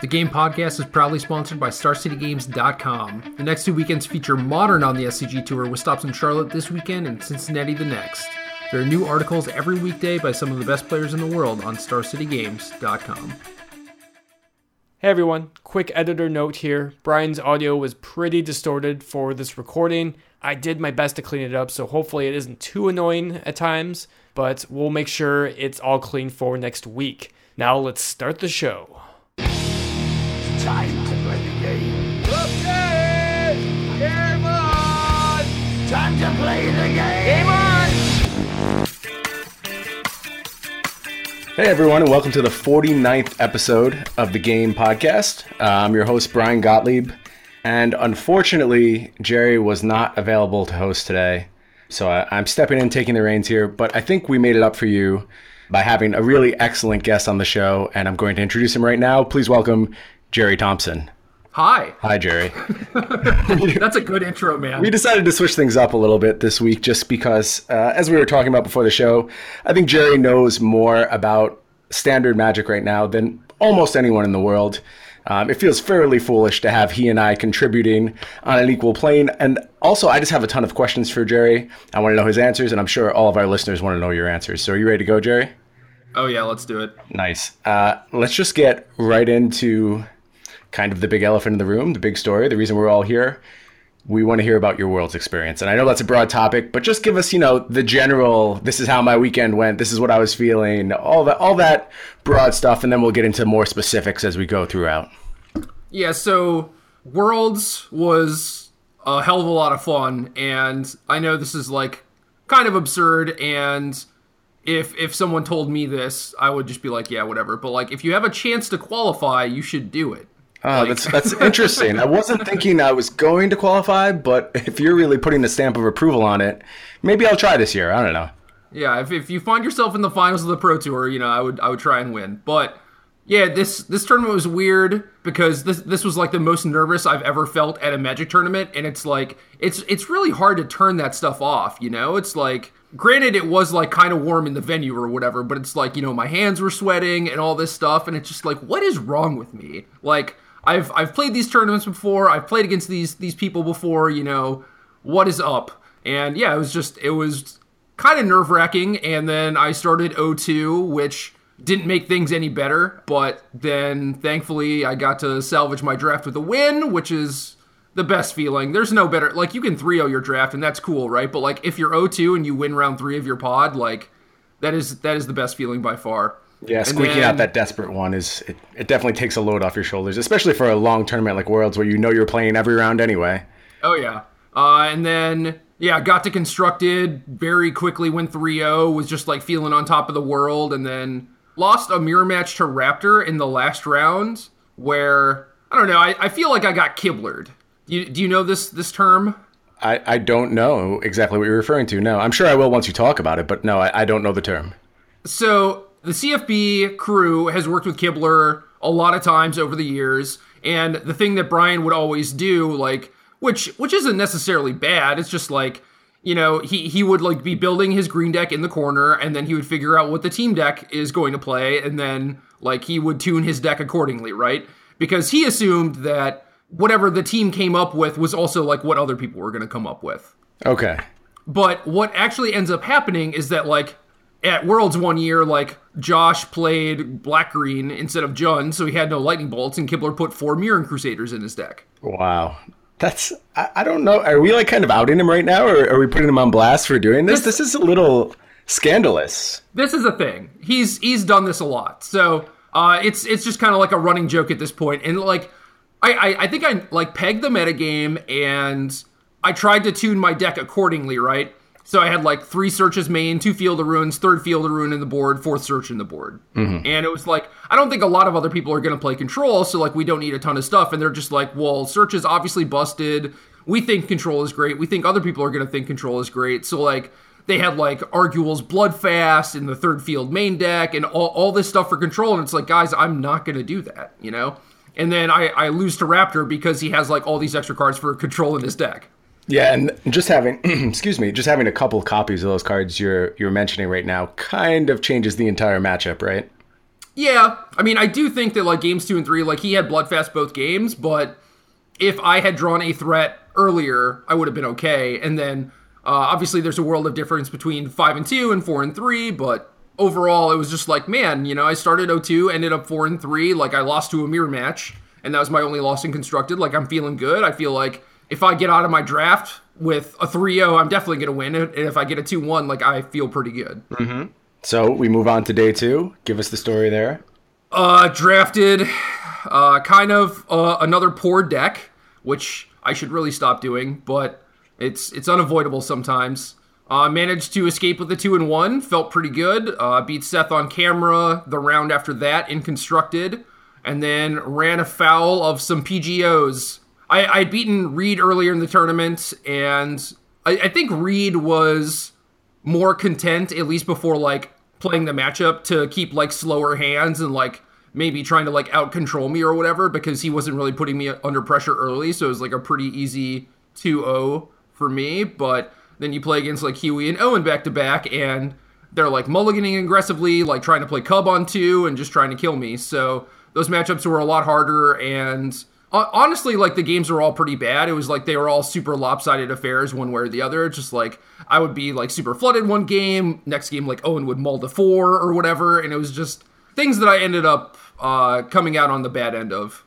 The Game Podcast is proudly sponsored by StarCityGames.com. The next two weekends feature Modern on the SCG Tour with stops in Charlotte this weekend and Cincinnati the next. There are new articles every weekday by some of the best players in the world on StarCityGames.com. Hey everyone, quick editor note here. Brian's audio was pretty distorted for this recording. I did my best to clean it up, so hopefully it isn't too annoying at times, but we'll make sure it's all clean for next week. Now let's start the show. Time to play the game. Okay! Game on! Time to play the game! Game on! Hey everyone, and welcome to the 49th episode of the Game Podcast. Uh, I'm your host, Brian Gottlieb, and unfortunately, Jerry was not available to host today. So I, I'm stepping in, taking the reins here, but I think we made it up for you by having a really excellent guest on the show, and I'm going to introduce him right now. Please welcome Jerry Thompson. Hi. Hi, Jerry. That's a good intro, man. We decided to switch things up a little bit this week just because, uh, as we were talking about before the show, I think Jerry knows more about standard magic right now than almost anyone in the world. Um, it feels fairly foolish to have he and I contributing on an equal plane. And also, I just have a ton of questions for Jerry. I want to know his answers, and I'm sure all of our listeners want to know your answers. So, are you ready to go, Jerry? Oh, yeah, let's do it. Nice. Uh, let's just get right into kind of the big elephant in the room, the big story, the reason we're all here. We want to hear about your world's experience. And I know that's a broad topic, but just give us, you know, the general, this is how my weekend went, this is what I was feeling, all that all that broad stuff, and then we'll get into more specifics as we go throughout. Yeah, so Worlds was a hell of a lot of fun, and I know this is like kind of absurd and if if someone told me this, I would just be like, yeah, whatever. But like if you have a chance to qualify, you should do it. Oh, that's that's interesting. I wasn't thinking I was going to qualify, but if you're really putting the stamp of approval on it, maybe I'll try this year. I don't know. Yeah, if, if you find yourself in the finals of the Pro Tour, you know, I would I would try and win. But yeah, this this tournament was weird because this this was like the most nervous I've ever felt at a Magic tournament, and it's like it's it's really hard to turn that stuff off. You know, it's like granted it was like kind of warm in the venue or whatever, but it's like you know my hands were sweating and all this stuff, and it's just like what is wrong with me? Like I've I've played these tournaments before, I've played against these these people before. You know what is up? And yeah, it was just it was kind of nerve wracking, and then I started O2, which didn't make things any better, but then thankfully I got to salvage my draft with a win, which is the best feeling. There's no better like you can 3-0 your draft and that's cool, right? But like if you're 0-2 and you win round 3 of your pod, like that is that is the best feeling by far. Yeah, squeaking then, out that desperate one is it, it definitely takes a load off your shoulders, especially for a long tournament like Worlds where you know you're playing every round anyway. Oh yeah. Uh, and then yeah, got to constructed very quickly went 3-0, was just like feeling on top of the world and then lost a mirror match to Raptor in the last round where I don't know, I, I feel like I got kiblered. Do you, do you know this this term? I, I don't know exactly what you're referring to. No, I'm sure I will once you talk about it, but no, I, I don't know the term. So the CFB crew has worked with Kibler a lot of times over the years, and the thing that Brian would always do, like, which which isn't necessarily bad, it's just like you know, he he would like be building his green deck in the corner, and then he would figure out what the team deck is going to play, and then like he would tune his deck accordingly, right? Because he assumed that whatever the team came up with was also like what other people were going to come up with. Okay. But what actually ends up happening is that like at Worlds one year, like Josh played black green instead of Jund, so he had no lightning bolts, and Kibler put four Mirran Crusaders in his deck. Wow. That's I, I, don't know. Are we like kind of outing him right now, or are we putting him on blast for doing this? This, this is a little scandalous. This is a thing. He's he's done this a lot, so uh, it's it's just kind of like a running joke at this point. And like, I, I I think I like pegged the metagame, and I tried to tune my deck accordingly, right? So I had like three searches main, two field of runes, third field of rune in the board, fourth search in the board. Mm-hmm. And it was like, I don't think a lot of other people are going to play control, so like we don't need a ton of stuff. And they're just like, well, search is obviously busted. We think control is great. We think other people are going to think control is great. So like they had like Arguel's Bloodfast in the third field main deck and all, all this stuff for control. And it's like, guys, I'm not going to do that, you know? And then I, I lose to Raptor because he has like all these extra cards for control in his deck. Yeah, and just having excuse me, just having a couple copies of those cards you're you're mentioning right now kind of changes the entire matchup, right? Yeah, I mean, I do think that like games two and three, like he had Bloodfast both games, but if I had drawn a threat earlier, I would have been okay. And then uh, obviously there's a world of difference between five and two and four and three, but overall it was just like, man, you know, I started 0-2, ended up four and three, like I lost to a mirror match, and that was my only loss in constructed. Like I'm feeling good. I feel like if I get out of my draft with a 3-0, I'm definitely gonna win. And if I get a 2-1, like I feel pretty good. So we move on to day two. Give us the story there. Uh, drafted uh, kind of uh, another poor deck, which I should really stop doing, but it's it's unavoidable sometimes. Uh, managed to escape with the two and one, felt pretty good. Uh, beat Seth on camera the round after that in constructed, and then ran afoul of some PGOs. I I'd beaten Reid earlier in the tournament, and I, I think Reid was more content at least before like playing the matchup to keep like slower hands and like maybe trying to like out control me or whatever because he wasn't really putting me under pressure early so it was like a pretty easy 2-0 for me. But then you play against like Huey and Owen back to back and they're like mulliganing aggressively like trying to play cub on two and just trying to kill me. So those matchups were a lot harder and honestly like the games were all pretty bad. It was like they were all super lopsided affairs one way or the other. Just like i would be like super flooded one game next game like owen would mull to four or whatever. And it was just things that i ended up uh, coming out on the bad end of.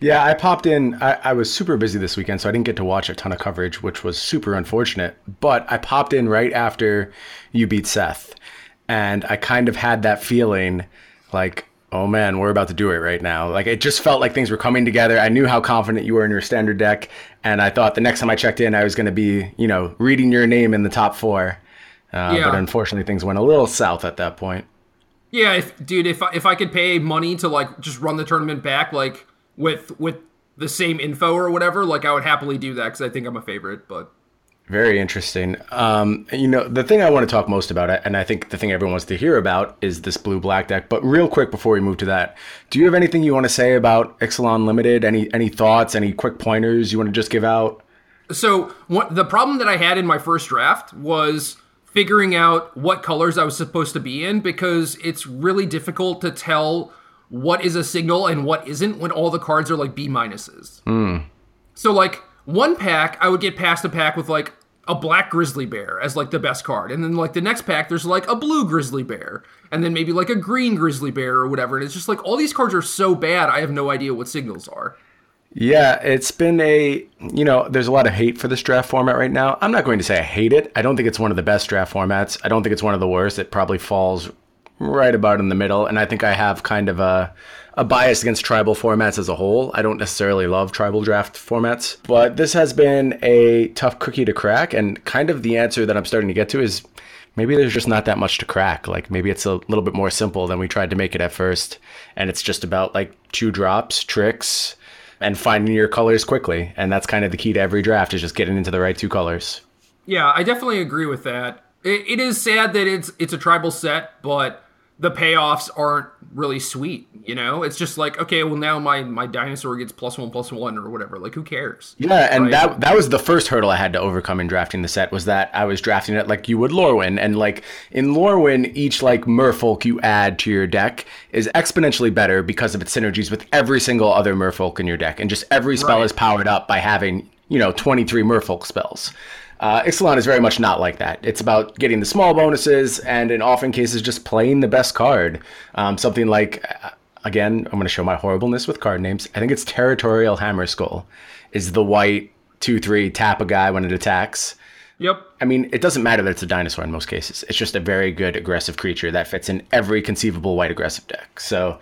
Yeah, I popped in. I, I was super busy this weekend, so I didn't get to watch a ton of coverage, which was super unfortunate. But I popped in right after you beat Seth, and I kind of had that feeling like, oh man, we're about to do it right now. Like it just felt like things were coming together. I knew how confident you were in your standard deck, and I thought the next time I checked in, I was going to be, you know, reading your name in the top four. Uh, Yeah. But unfortunately, things went a little south at that point. yeah if dude if I, if i could pay money to like just run the tournament back like with with the same info or whatever like i would happily do that because i think i'm a favorite but Very interesting. Um, you know, the thing I want to talk most about, and I think the thing everyone wants to hear about, is this blue black deck. But real quick before we move to that, do you have anything you want to say about Ixalan Limited? Any any thoughts? Any quick pointers you want to just give out? So what the problem that I had in my first draft was figuring out what colors I was supposed to be in because it's really difficult to tell what is a signal and what isn't when all the cards are like B minuses. So like one pack, I would get past a pack with like a black grizzly bear as like the best card, and then like the next pack, there's like a blue grizzly bear, and then maybe like a green grizzly bear or whatever. And it's just like all these cards are so bad, I have no idea what signals are. Yeah, it's been a you know, there's a lot of hate for this draft format right now. I'm not going to say I hate it. I don't think it's one of the best draft formats. I don't think it's one of the worst. It probably falls right about in the middle, and I think I have kind of a a bias against tribal formats as a whole. I don't necessarily love tribal draft formats, but this has been a tough cookie to crack, and kind of the answer that I'm starting to get to is maybe there's just not that much to crack. Like maybe it's a little bit more simple than we tried to make it at first, and it's just about like two drops, tricks, and finding your colors quickly. And that's kind of the key to every draft is just getting into the right two colors. Yeah, I definitely agree with that. It, it is sad that it's it's a tribal set, but the payoffs aren't really sweet. You know, it's just like okay, well now my my dinosaur gets plus one plus one or whatever. Like who cares? Yeah, and Right. that that was the first hurdle I had to overcome in drafting the set was that I was drafting it like you would Lorwyn, and like in Lorwyn, each like Merfolk you add to your deck is exponentially better because of its synergies with every single other Merfolk in your deck, and just every spell Right. is powered up by having you know 23 Merfolk spells. Uh, Ixalan is very much not like that. It's about getting the small bonuses, and in often cases, just playing the best card. Um, something like, uh, again, I'm going to show my horribleness with card names. I think it's Territorial Hammer Skull is the white two three tap a guy when it attacks. Yep. I mean, it doesn't matter that it's a dinosaur in most cases. It's just a very good aggressive creature that fits in every conceivable white aggressive deck. So,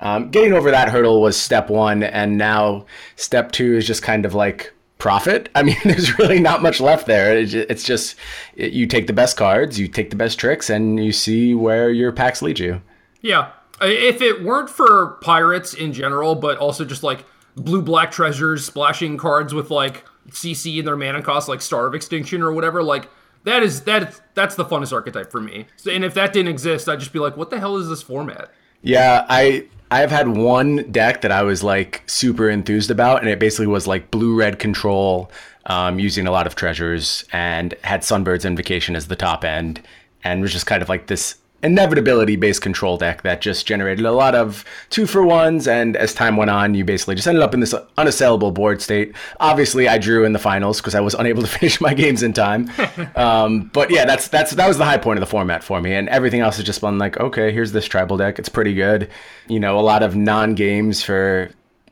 um, getting over that hurdle was step one, and now step two is just kind of like profit. I mean, there's really not much left there. It's just it, you take the best cards, you take the best tricks, and you see where your packs lead you. Yeah. If it weren't for pirates in general, but also just like blue black treasures splashing cards with like CC in their mana cost, like Star of Extinction or whatever, like that is that that's the funnest archetype for me. And if that didn't exist, I'd just be like, what the hell is this format? Yeah, I I've had one deck that I was like super enthused about, and it basically was like blue red control, um, using a lot of treasures, and had Sunbird's Invocation as the top end, and was just kind of like this inevitability based control deck that just generated a lot of two for ones. And as time went on, you basically just ended up in this unassailable board state. Obviously, I drew in the finals because I was unable to finish my games in time. um, but yeah, that's that's that was the high point of the format for me. And everything else has just been like, okay, here's this tribal deck. It's pretty good. You know, a lot of non games for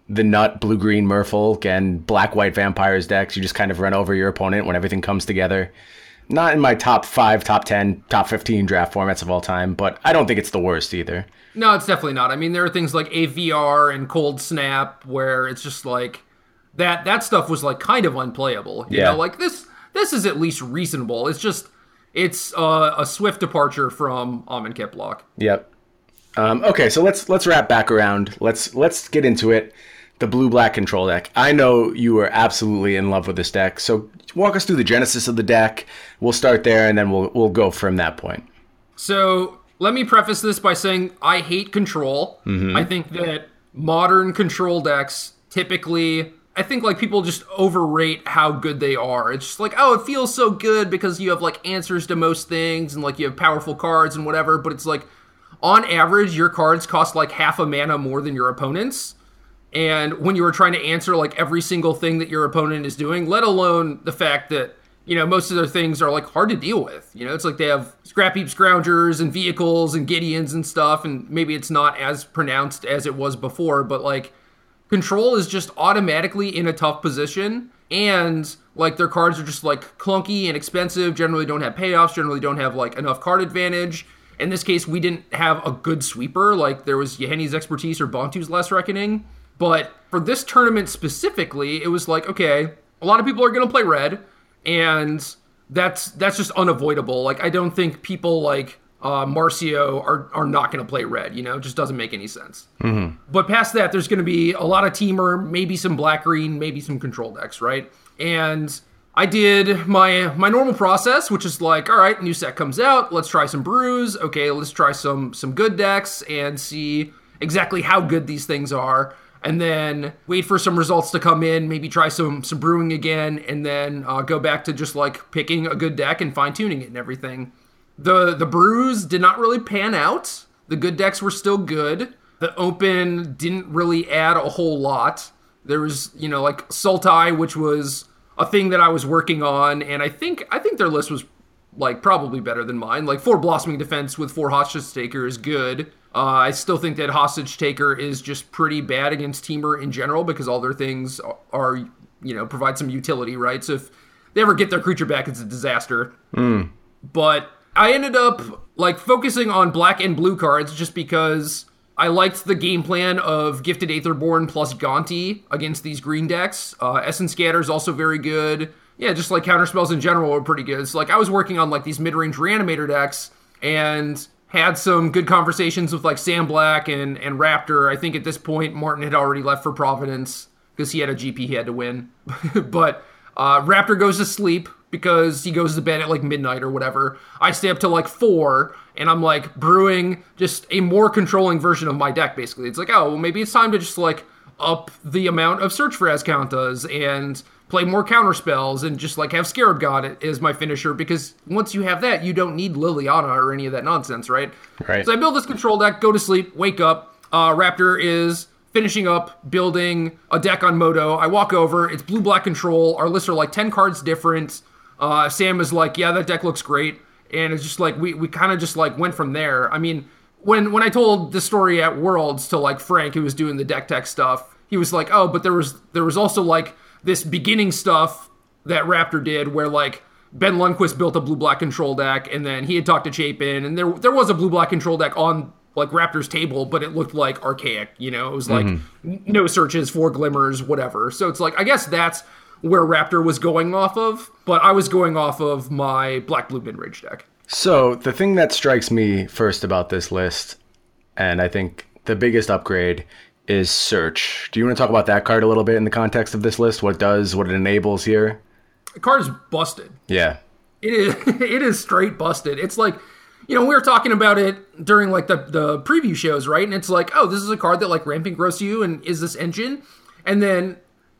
the nut blue green merfolk and black white vampires decks you just kind of run over your opponent when everything comes together not in my top five top 10 top 15 draft formats of all time but i don't think it's the worst either No, it's definitely not. I mean, there are things like AVR and Cold Snap where it's just like that. That stuff was like kind of unplayable. You Yeah. know, like this. This is at least reasonable. It's just it's uh, a swift departure from Amonkhet Block. yep um, okay so let's let's wrap back around let's let's get into it the blue black control deck i know you are absolutely in love with this deck so walk us through the genesis of the deck we'll start there and then we'll we'll go from that point So let me preface this by saying I hate control. Mm-hmm. I think that modern control decks typically, I think like people just overrate how good they are. It's just like, oh, it feels so good because you have like answers to most things and like you have powerful cards and whatever. But it's like, on average, your cards cost like half a mana more than your opponent's. And when you are trying to answer like every single thing that your opponent is doing, let alone the fact that you know most of their things are like hard to deal with. You know, it's like they have scrap heap scroungers and vehicles and Gideons and stuff, and maybe it's not as pronounced as it was before, but like control is just automatically in a tough position and like their cards are just like clunky and expensive generally don't have payoffs generally don't have like enough card advantage in this case we didn't have a good sweeper like there was Yahenni's expertise or Bontu's last reckoning but for this tournament specifically it was like okay a lot of people are going to play red and that's that's just unavoidable like i don't think people like uh, Marcio are, are not going to play red. You know, it just doesn't make any sense. But past that, there's going to be a lot of Temur, maybe some black green, maybe some control decks, right? And I did my my normal process, which is like, all right, new set comes out, let's try some brews. Okay, let's try some some good decks and see exactly how good these things are. And then wait for some results to come in, maybe try some some brewing again, and then uh, go back to just like picking a good deck and fine tuning it and everything. The the brews did not really pan out. The good decks were still good. The open didn't really add a whole lot. There was, you know, like Sultai, which was a thing that I was working on, and I think I think their list was like probably better than mine. Like four blossoming defense with four hostage taker is good. Uh, I still think that hostage taker is just pretty bad against Temur in general because all their things are, are you know provide some utility, right? So if they ever get their creature back, it's a disaster but I ended up like focusing on black and blue cards just because I liked the game plan of Gifted Aetherborn plus Gonti against these green decks. Uh, Essence Scatter is also very good. Yeah, just like counterspells in general are pretty good. So like I was working on like these mid-range reanimator decks and had some good conversations with like Sam Black and and Raptor. I think at this point Martin had already left for Providence because he had a GP he had to win. but uh, Raptor goes to sleep because he goes to bed at like midnight or whatever. I stay up till like four and I'm like brewing just a more controlling version of my deck basically. It's like, oh, well, maybe it's time to just like up the amount of search for Azcantas and play more counter spells and just like have Scarab God as my finisher because once you have that, you don't need Liliana or any of that nonsense, right? Right. So I build this control deck, go to sleep, wake up. Uh, Raptor is finishing up building a deck on Moto. I walk over, it's blue black control. Our lists are like 10 cards different. Uh, Sam is like, yeah, that deck looks great. And it's just like, we, we kind of just like went from there. I mean, when, when I told the story at Worlds to like Frank, who was doing the deck tech stuff, he was like, oh, but there was, there was also like this beginning stuff that Raptor did where like Ben Lundquist built a blue black control deck and then he had talked to Chapin and there there was a blue black control deck on like Raptor's table, but it looked like archaic, you know, it was like n- no searches, four glimmers, whatever. So it's like I guess that's where Raptor was going off of, but I was going off of my black blue mid range deck. So the thing that strikes me first about this list, and I think the biggest upgrade is search. Do you want to talk about that card a little bit in the context of this list? What it does, what it enables here? The card's busted. Yeah. It is it is straight busted. It's like you know, we were talking about it during like the the preview shows, right? And it's like, oh, this is a card that like ramping grows you and is this engine? And then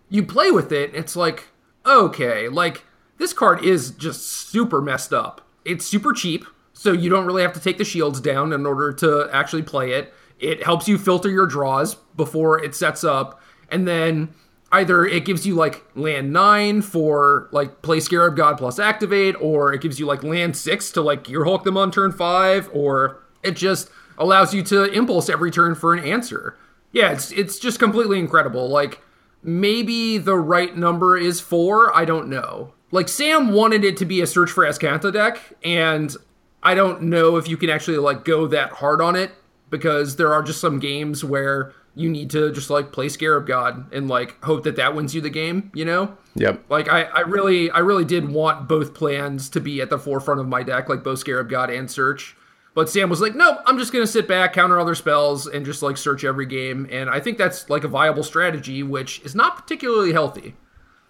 you play with it, and it's like, okay, like this card is just super messed up. It's super cheap. so you don't really have to take the shields down in order to actually play it. It helps you filter your draws before it sets up, and then either it gives you like land nine for like play Scarab God plus activate, or it gives you like land six to like Gearhulk them on turn five, or it just allows you to impulse every turn for an answer. Yeah, it's it's just completely incredible. Like maybe the right number is four. I don't know. Like Sam wanted it to be a search for Azcanta deck, and I don't know if you can actually like go that hard on it because there are just some games where you need to just like play Scarab God and like hope that that wins you the game, you know? Yep. Like I, I really, I really did want both plans to be at the forefront of my deck, like both Scarab God and Search. But Sam was like, nope, I'm just gonna sit back, counter other spells, and just like search every game. And I think that's like a viable strategy, which is not particularly healthy.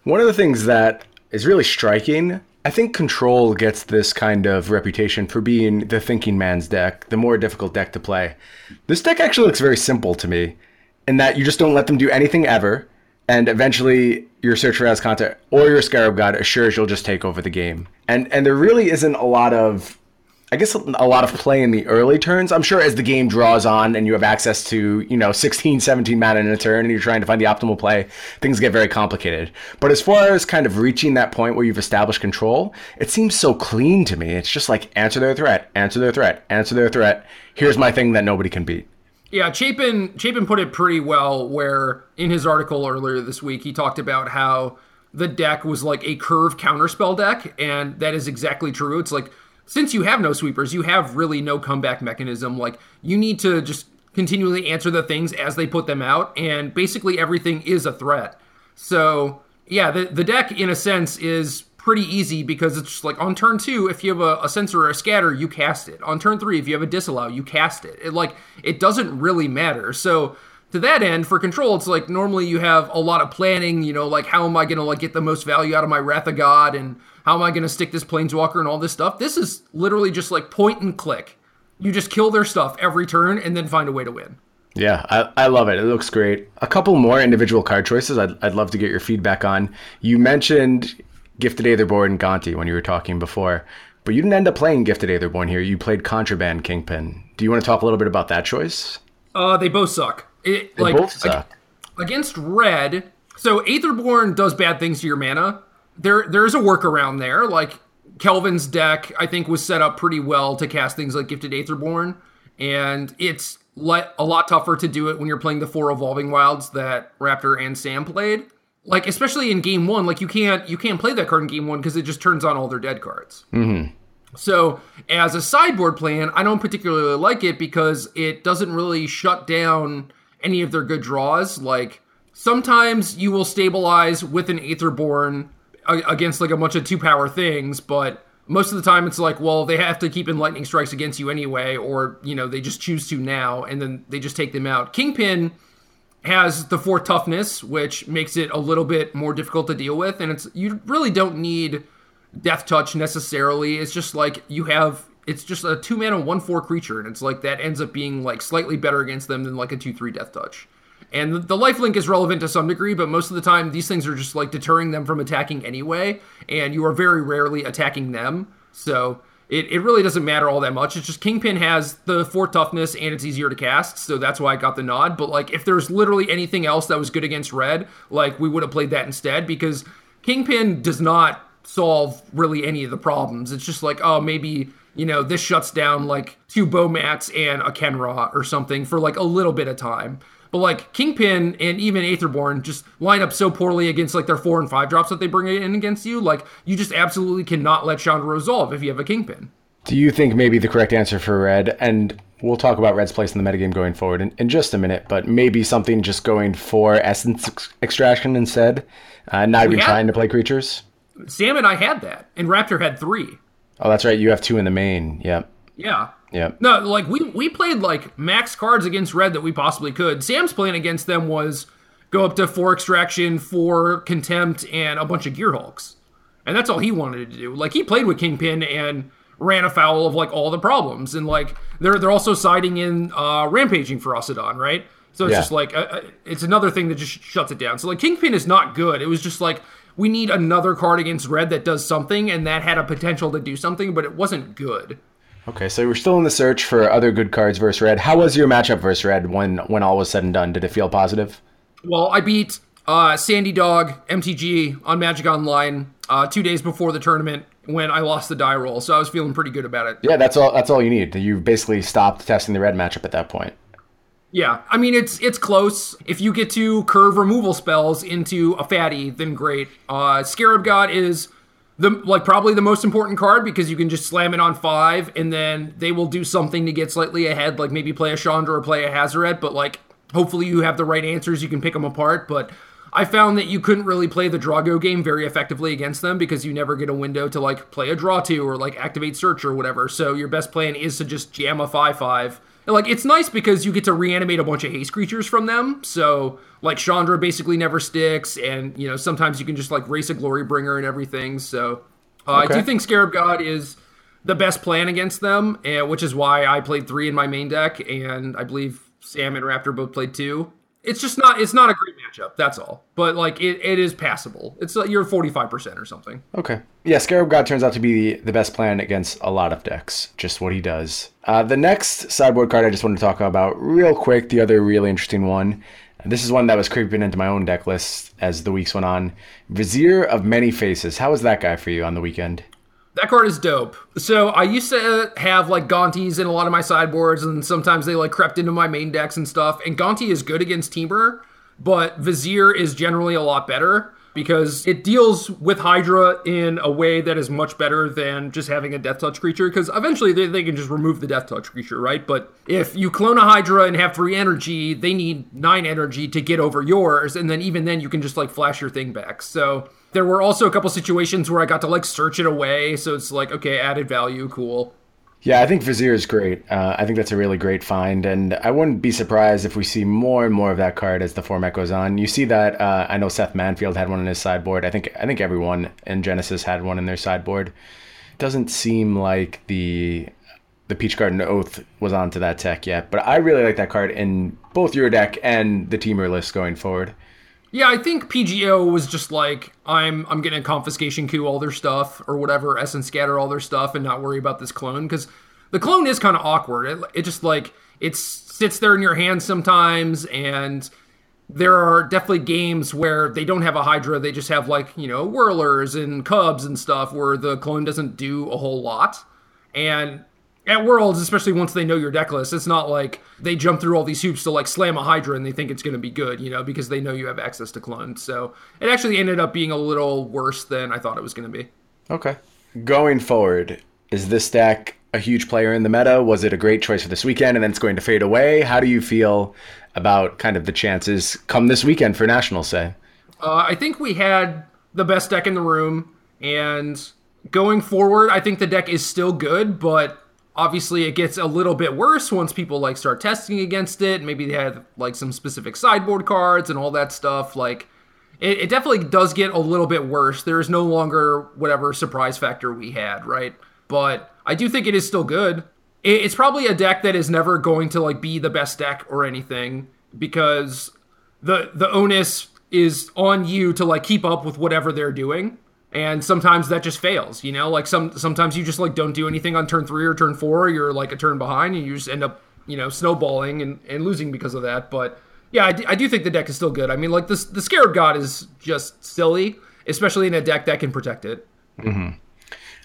One of the things that is really striking, I think Control gets this kind of reputation for being the thinking man's deck, the more difficult deck to play. This deck actually looks very simple to me, in that you just don't let them do anything ever, and eventually your search for Azcanta or your Scarab God assures you'll just take over the game. And and there really isn't a lot of I guess a lot of play in the early turns. I'm sure as the game draws on and you have access to, you know, 16, 17 mana in a turn and you're trying to find the optimal play, things get very complicated. But as far as kind of reaching that point where you've established control, it seems so clean to me. It's just like answer their threat, answer their threat, answer their threat. Here's my thing that nobody can beat. Yeah, Chapin Chapin put it pretty well where in his article earlier this week he talked about how the deck was like a curve counterspell deck, and that is exactly true. It's like since you have no sweepers, you have really no comeback mechanism. Like you need to just continually answer the things as they put them out, and basically everything is a threat. So yeah, the the deck in a sense is pretty easy because it's like on turn two, if you have a, a censor or a scatter, you cast it. On turn three, if you have a disallow, you cast it. It like it doesn't really matter. So to that end, for control, it's like normally you have a lot of planning. You know, like how am I gonna like get the most value out of my Wrath of God and how am I going to stick this planeswalker and all this stuff? This is literally just like point and click. You just kill their stuff every turn and then find a way to win. Yeah, I, I love it. It looks great. A couple more individual card choices I'd, I'd love to get your feedback on. You mentioned Gifted Aetherborn and Gonti when you were talking before, but you didn't end up playing Gifted Aetherborn here. You played Contraband Kingpin. Do you want to talk a little bit about that choice? Uh, they both suck. It, They like, both suck. against red, so Aetherborn does bad things to your mana. There, there's a workaround there. Like Kelvin's deck, I think was set up pretty well to cast things like Gifted Aetherborn, and it's le- a lot tougher to do it when you're playing the four Evolving Wilds that Raptor and Sam played. Like especially in game one, like you can't you can't play that card in game one because it just turns on all their dead cards. Mm-hmm. So, as a sideboard plan, I don't particularly like it because it doesn't really shut down any of their good draws. Like, sometimes you will stabilize with an Aetherborn against like a bunch of two power things, but most of the time it's like, well, they have to keep in lightning strikes against you anyway, or, you know, they just choose to now and then they just take them out. Kingpin has the four toughness, which makes it a little bit more difficult to deal with, and it's you really don't need death touch necessarily. It's just like you have it's just a two man mana one four creature, and it's like that ends up being like slightly better against them than like a two three death touch. And the, life link is relevant to some degree, but most of the time these things are just like deterring them from attacking anyway, and you are very rarely attacking them. So it, it really doesn't matter all that much. It's just Kingpin has the four toughness and it's easier to cast, so that's why I got the nod. But like if there's literally anything else that was good against red, like we would have played that instead because Kingpin does not solve really any of the problems. It's just like, oh, maybe, you know, this shuts down like two Bomats and a Khenra or something for like a little bit of time. But like Kingpin and even Aetherborn just line up so poorly against like their four and five drops that they bring in against you. Like you just absolutely cannot let Chandra resolve if you have a Kingpin. Do you think maybe the correct answer for red, and we'll talk about red's place in the metagame going forward in, in just a minute, but maybe something just going for essence ex- extraction instead, uh, not even had- trying to play creatures? Sam and I had that, and Raptor had three. Oh, that's right. You have two in the main. Yep. Yeah. Yep. No, like we we played like max cards against red that we possibly could. Sam's plan against them was go up to four extraction, four contempt, and a bunch of gear hulks. And that's all he wanted to do. Like he played with Kingpin and ran afoul of like all the problems. And like they're they're also siding in uh rampaging Ferocidon, right? So it's Yeah. just like uh, uh, it's another thing that just shuts it down. So like Kingpin is not good. It was just like we need another card against red that does something, and that had a potential to do something, but it wasn't good. Okay, so we're still in the search for other good cards versus red. How was your matchup versus red when when all was said and done? Did it feel positive? Well, I beat uh, Sandy Dog MTG on Magic Online uh, two days before the tournament when I lost the die roll, so I was feeling pretty good about it. Yeah, that's all. That's all you need. You basically stopped testing the red matchup at that point. Yeah, I mean it's it's close. If you get to curve removal spells into a fatty, then great. Uh, Scarab God is the like probably the most important card because you can just slam it on five and then they will do something to get slightly ahead, like maybe play a Chandra or play a Hazoret, but like hopefully you have the right answers, you can pick them apart. But I found that you couldn't really play the Draw-Go game very effectively against them because you never get a window to like play a draw two or like activate search or whatever. So your best plan is to just jam a five five. And, like it's nice because you get to reanimate a bunch of haste creatures from them. So like Chandra basically never sticks, and you know sometimes you can just like race a glory bringer and everything. So uh, I do think Scarab God is the best plan against them, and which is why I played three in my main deck, and I believe Sam and Raptor both played two. It's just not it's not a great matchup. That's all. But like it, it is passable. It's like you're forty five percent or something. Okay. Yeah, Scarab God turns out to be the, best plan against a lot of decks. Just what he does. Uh, the next sideboard card I just wanted to talk about real quick, the other really interesting one. This is one that was creeping into my own deck list as the weeks went on. Vizier of Many Faces. How was that guy for you on the weekend? That card is dope. So I used to have like Gontis in a lot of my sideboards, and sometimes they like crept into my main decks and stuff. And Gonti is good against Temur, but Vizier is generally a lot better because it deals with Hydra in a way that is much better than just having a Death Touch creature. Because eventually they, they can just remove the Death Touch creature, right? But if you clone a Hydra and have three energy, they need nine energy to get over yours, and then even then you can just like flash your thing back. So there were also a couple situations where I got to like search it away, so it's like okay, added value, cool. Yeah, I think Vizier is great. Uh, I think that's a really great find, and I wouldn't be surprised if we see more and more of that card as the format goes on. You see that uh, I know Seth Manfield had one in his sideboard. I think I think everyone in Genesis had one in their sideboard. It Doesn't seem like the the Peach Garden Oath was onto that tech yet, but I really like that card in both your deck and the Temur list going forward. Yeah, I think PGO was just like I'm I'm gonna confiscation coup all their stuff or whatever, essence scatter all their stuff and not worry about this clone because the clone is kind of awkward. It, it just like it sits there in your hand sometimes and there are definitely games where they don't have a Hydra, they just have like, you know, whirlers and cubs and stuff where the clone doesn't do a whole lot. And at Worlds, especially once they know your deck list, it's not like they jump through all these hoops to like slam a Hydra and they think it's going to be good, you know, because they know you have access to clones. So it actually ended up being a little worse than I thought it was going to be. Okay. Going forward, is this deck a huge player in the meta? Was it a great choice for this weekend and then it's going to fade away? How do you feel about kind of the chances come this weekend for Nationals, say? Uh, I think we had the best deck in the room, and going forward, I think the deck is still good, but obviously it gets a little bit worse once people like start testing against it. Maybe they have like some specific sideboard cards and all that stuff. Like, it, it definitely does get a little bit worse. There is no longer whatever surprise factor we had, right? But I do think it is still good. It, it's probably a deck that is never going to like be the best deck or anything because the the onus is on you to like keep up with whatever they're doing and sometimes that just fails you know? Like some sometimes you just like don't do anything on turn three or turn four you're like a turn behind and you just end up you know snowballing and, and losing because of that. But yeah I do, I do think the deck is still good. I mean like this the scarab god is just silly especially in a deck that can protect it.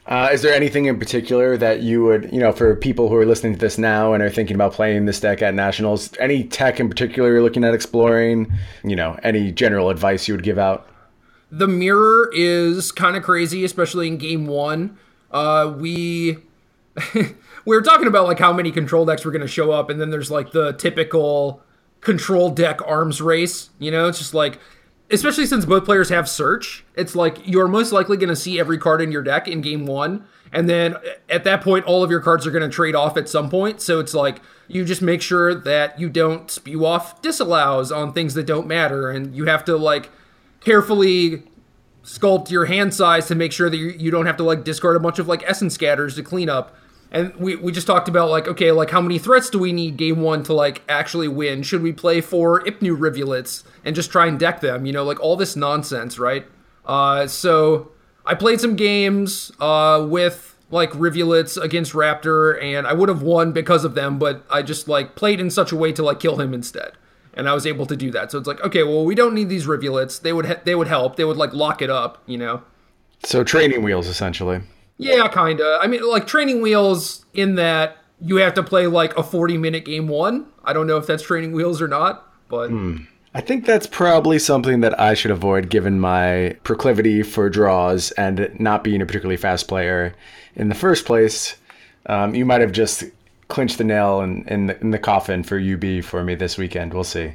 Uh, is there anything in particular that you would, you know, for people who are listening to this now and are thinking about playing this deck at Nationals, any tech in particular you're looking at exploring? You know, any general advice you would give out? The mirror is kind of crazy, especially in game one. Uh, we we were talking about like how many control decks were going to show up, and then there's like the typical control deck arms race. You know, it's just like, especially since both players have search, it's like you're most likely going to see every card in your deck in game one. And then at that point, all of your cards are going to trade off at some point. So it's like you just make sure that you don't spew off disallows on things that don't matter. And you have to like carefully sculpt your hand size to make sure that you, you don't have to like discard a bunch of like essence scatters to clean up. And we, we just talked about like, okay, like how many threats do we need game one to like actually win? Should we play four Ipnu rivulets and just try and deck them? You know, like all this nonsense, right? Uh, so I played some games uh, with like rivulets against Raptor, and I would have won because of them, but I just like played in such a way to like kill him instead, and I was able to do that. So it's like, okay, well, we don't need these rivulets. They would ha- they would help. They would like lock it up, you know. So training wheels, essentially. Yeah, kinda. I mean, like training wheels in that you have to play like a forty minute game one. I don't know if that's training wheels or not, but. I think that's probably something that I should avoid given my proclivity for draws and not being a particularly fast player in the first place. Um, you might have just clinched the nail in, in, the, in the coffin for UB for me this weekend. We'll see.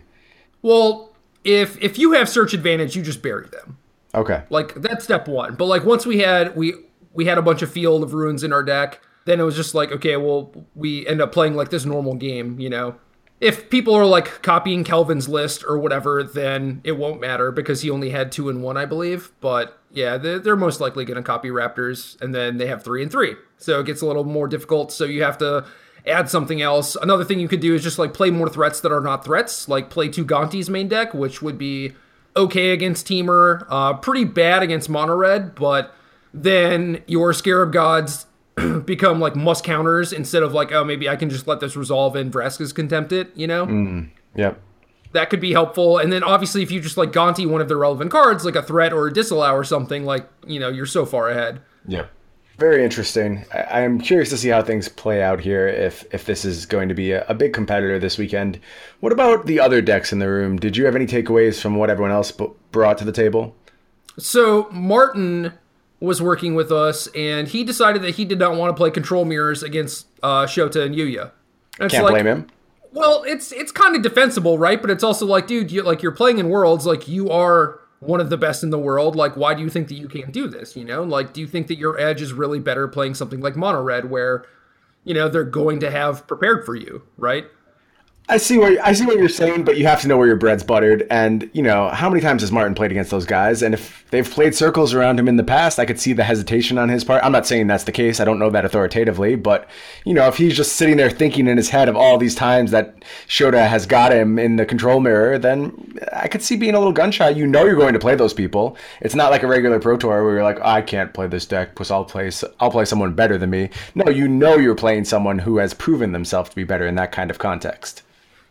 Well, if if you have search advantage, you just bury them. Okay. Like that's step one. But like once we had we we had a bunch of field of ruins in our deck, then it was just like okay, well we end up playing like this normal game, you know. If people are like copying Kelvin's list or whatever, then it won't matter because he only had two and one, I believe. But yeah, they're, they're most likely going to copy Raptors, and then they have three and three, so it gets a little more difficult. So you have to add something else. Another thing you could do is just like play more threats that are not threats, like play two Gonti's main deck, which would be okay against Temur, uh, pretty bad against Mono Red, but then your Scarab Gods become like must counters instead of like, oh, maybe I can just let this resolve and Vraska's contempt it, you know? Mm, yep. That could be helpful. And then obviously, if you just like Gonti one of the relevant cards, like a threat or a disallow or something, like, you know, you're so far ahead. Yeah. Very interesting. I, I'm curious to see how things play out here. If if this is going to be a, a big competitor this weekend. What about the other decks in the room? Did you have any takeaways from what everyone else b- brought to the table? So Martin was working with us, and he decided that he did not want to play control mirrors against uh, Shota and Yuya. And Can't like, blame him. Well, it's it's kind of defensible, right? But it's also like, dude, you like you're playing in worlds, like you are one of the best in the world. Like, why do you think that you can't do this? You know, like, do you think that your edge is really better playing something like Mono Red, where you know they're going to have prepared for you, right? I see what I see what you're saying, but you have to know where your bread's buttered. And you know how many times has Martin played against those guys? And if they've played circles around him in the past, I could see the hesitation on his part. I'm not saying that's the case. I don't know that authoritatively, but you know if he's just sitting there thinking in his head of all these times that Shota has got him in the control mirror, then I could see being a little gun shy. You know you're going to play those people. It's not like a regular pro tour where you're like, I can't play this deck because I'll play I'll play someone better than me. No, you know you're playing someone who has proven themselves to be better in that kind of context.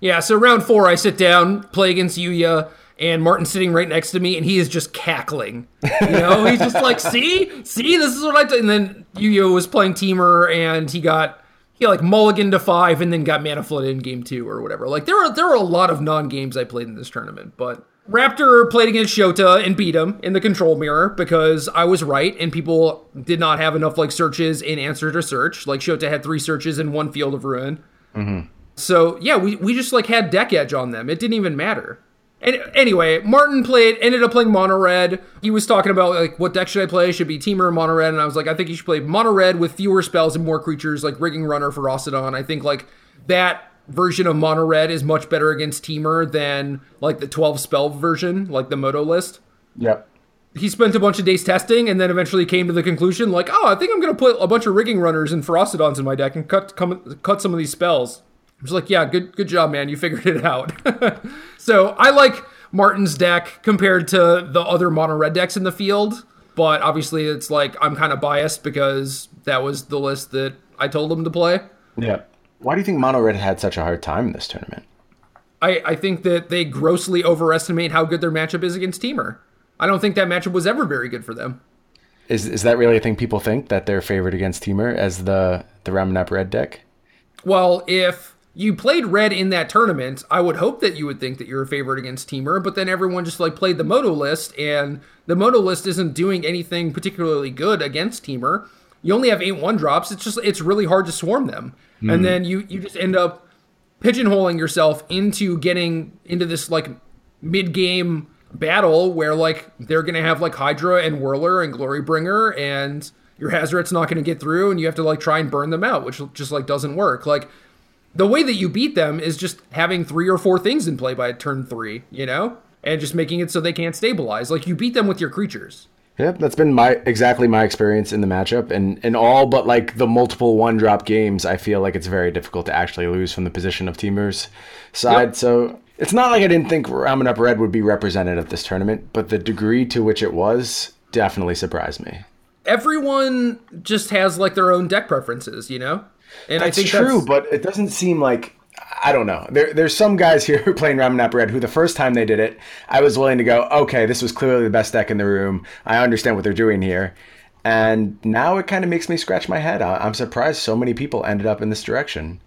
Yeah. So round four, I sit down, play against Yuya. And Martin's sitting right next to me, and he is just cackling. You know, he's just like, "See, see, this is what I." Do. And then Yuya was playing Temur, and he got he like mulligan to five, and then got mana flooded in game two or whatever. Like there were there were a lot of non games I played in this tournament, but Raptor played against Shota and beat him in the control mirror because I was right, and people did not have enough like searches in answer to search. Like Shota had three searches in one field of ruin. Mm-hmm. So yeah, we, we just like had deck edge on them. It didn't even matter. And anyway, Martin played ended up playing mono red. He was talking about like what deck should I play? Should be Temur or mono red? And I was like, I think you should play mono red with fewer spells and more creatures, like rigging runner Ferocidon. I think like that version of mono red is much better against Temur than like the 12 spell version, like the moto list. Yep. He spent a bunch of days testing and then eventually came to the conclusion like, oh, I think I'm gonna put a bunch of rigging runners and Ferocidons in my deck and cut come, cut some of these spells. Was like, yeah, good good job, man. You figured it out. so I like Martin's deck compared to the other mono red decks in the field, but obviously it's like I'm kind of biased because that was the list that I told him to play. Yeah. Why do you think Mono Red had such a hard time in this tournament? I, I think that they grossly overestimate how good their matchup is against Temur. I don't think that matchup was ever very good for them. Is is that really a thing people think that they're favored against Temur as the the Ramunap Red deck? Well, if you played red in that tournament, I would hope that you would think that you're a favorite against Temur, but then everyone just like played the Moto list, and the Moto list isn't doing anything particularly good against Temur. You only have eight one drops. It's just it's really hard to swarm them, and hmm. then you you just end up pigeonholing yourself into getting into this like mid game battle where like they're gonna have like Hydra and Whirler and Glorybringer and your Hazoret's not gonna get through and you have to like try and burn them out, which just like doesn't work. Like the way that you beat them is just having three or four things in play by turn three, you know? And just making it so they can't stabilize. Like you beat them with your creatures. Yep, that's been my exactly my experience in the matchup, and in all but like the multiple one drop games, I feel like it's very difficult to actually lose from the position of Temur's side. Yep. So it's not like I didn't think Ramunap Red would be represented at this tournament, but the degree to which it was definitely surprised me. everyone just has like their own deck preferences, you know. And that's I think true, that's... but it doesn't seem like I don't know. There, there's some guys here who playing Ramen Red who the first time they did it, I was willing to go, okay, this was clearly the best deck in the room. I understand what they're doing here. And now it kind of makes me scratch my head. I'm surprised so many people ended up in this direction.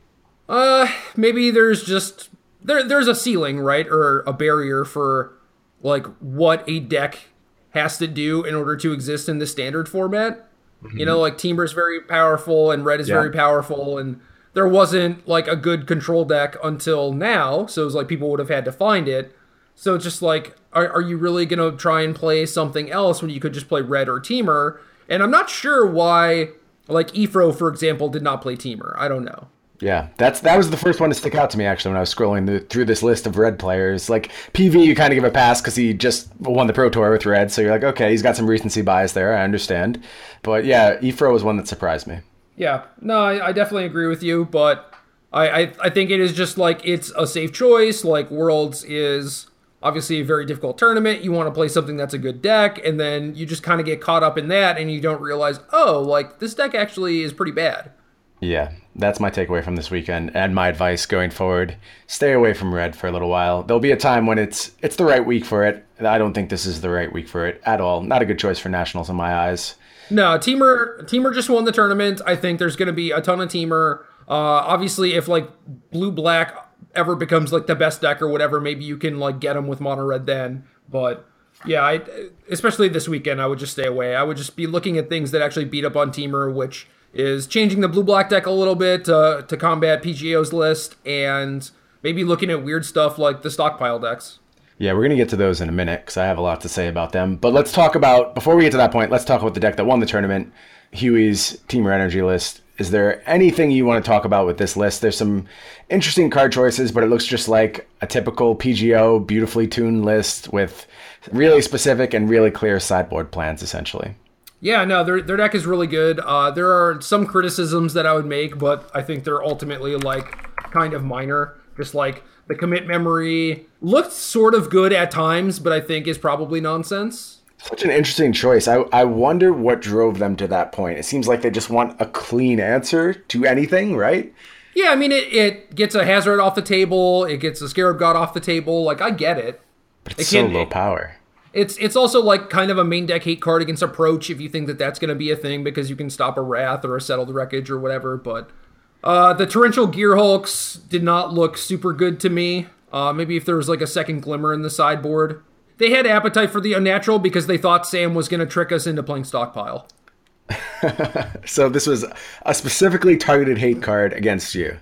Uh, maybe there's just there there's a ceiling, right, or a barrier for like what a deck has to do in order to exist in the standard format. Mm-hmm. You know, like Temur's very powerful and Red is yeah. very powerful, and there wasn't like a good control deck until now. So it was like people would have had to find it. So it's just like, are, are you really going to try and play something else when you could just play Red or Temur? And I'm not sure why, like Efro, for example, did not play Temur. I don't know. Yeah, that's that was the first one to stick out to me actually when I was scrolling the, through this list of red players. Like PV, you kind of give a pass because he just won the Pro Tour with red, so you're like, okay, he's got some recency bias there. I understand, but yeah, Efro was one that surprised me. Yeah, no, I, I definitely agree with you, but I, I I think it is just like it's a safe choice. Like Worlds is obviously a very difficult tournament. You want to play something that's a good deck, and then you just kind of get caught up in that, and you don't realize, oh, like this deck actually is pretty bad. Yeah, that's my takeaway from this weekend and my advice going forward. Stay away from red for a little while. There'll be a time when it's it's the right week for it. I don't think this is the right week for it at all. Not a good choice for nationals in my eyes. No, Temur Temur just won the tournament. I think there's going to be a ton of Temur. Uh, obviously, if like blue black ever becomes like the best deck or whatever, maybe you can like get them with mono red then. But yeah, I especially this weekend, I would just stay away. I would just be looking at things that actually beat up on Temur, which is changing the blue black deck a little bit uh, to combat PGO's list and maybe looking at weird stuff like the stockpile decks. Yeah, we're going to get to those in a minute because I have a lot to say about them. But let's talk about, before we get to that point, let's talk about the deck that won the tournament, Huey's Temur Energy list. Is there anything you want to talk about with this list? There's some interesting card choices, but it looks just like a typical PGO, beautifully tuned list with really specific and really clear sideboard plans, essentially. Yeah, no, their their deck is really good. Uh, there are some criticisms that I would make, but I think they're ultimately like kind of minor. Just like the commit memory looked sort of good at times, but I think is probably nonsense. Such an interesting choice. I, I wonder what drove them to that point. It seems like they just want a clean answer to anything, right? Yeah, I mean, it, it gets a Hazoret off the table, it gets a Scarab God off the table. Like, I get it. But it's it so low power. It's it's also like kind of a main deck hate card against approach if you think that that's going to be a thing because you can stop a wrath or a settled wreckage or whatever. But uh, the torrential gear hulks did not look super good to me. Uh, maybe if there was like a second glimmer in the sideboard. They had appetite for the unnatural because they thought Sam was going to trick us into playing stockpile. so this was a specifically targeted hate card against you.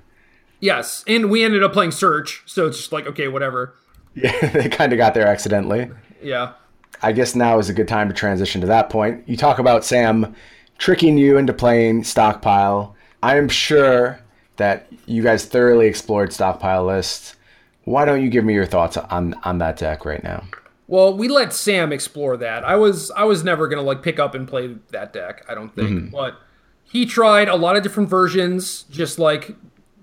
Yes, and we ended up playing search, so it's just like okay, whatever. Yeah, they kind of got there accidentally. Yeah. I guess now is a good time to transition to that point. You talk about Sam tricking you into playing Stockpile. I am sure that you guys thoroughly explored Stockpile lists. Why don't you give me your thoughts on on that deck right now? Well, we let Sam explore that. I was I was never gonna like pick up and play that deck. I don't think, mm-hmm. but he tried a lot of different versions, just like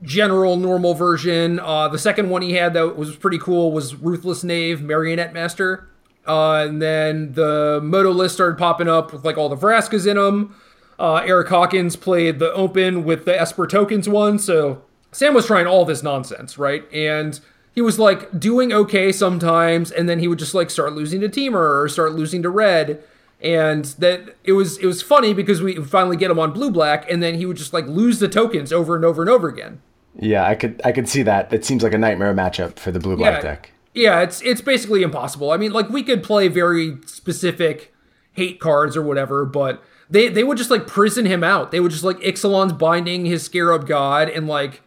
general normal version. Uh, the second one he had that was pretty cool was Ruthless Knave Marionette Master. Uh, and then the MODO list started popping up with like all the Vraskas in them. Uh, Eric Hawkins played the open with the Esper tokens one. So Sam was trying all this nonsense, right? And he was like doing okay sometimes, and then he would just like start losing to Temur or start losing to Red. And that it was it was funny because we finally get him on blue black, and then he would just like lose the tokens over and over and over again. Yeah, I could I could see that. It seems like a nightmare matchup for the blue black yeah, deck. Yeah, it's it's basically impossible. I mean, like we could play very specific hate cards or whatever, but they they would just like prison him out. They would just like Ixalan's binding his Scarab God and like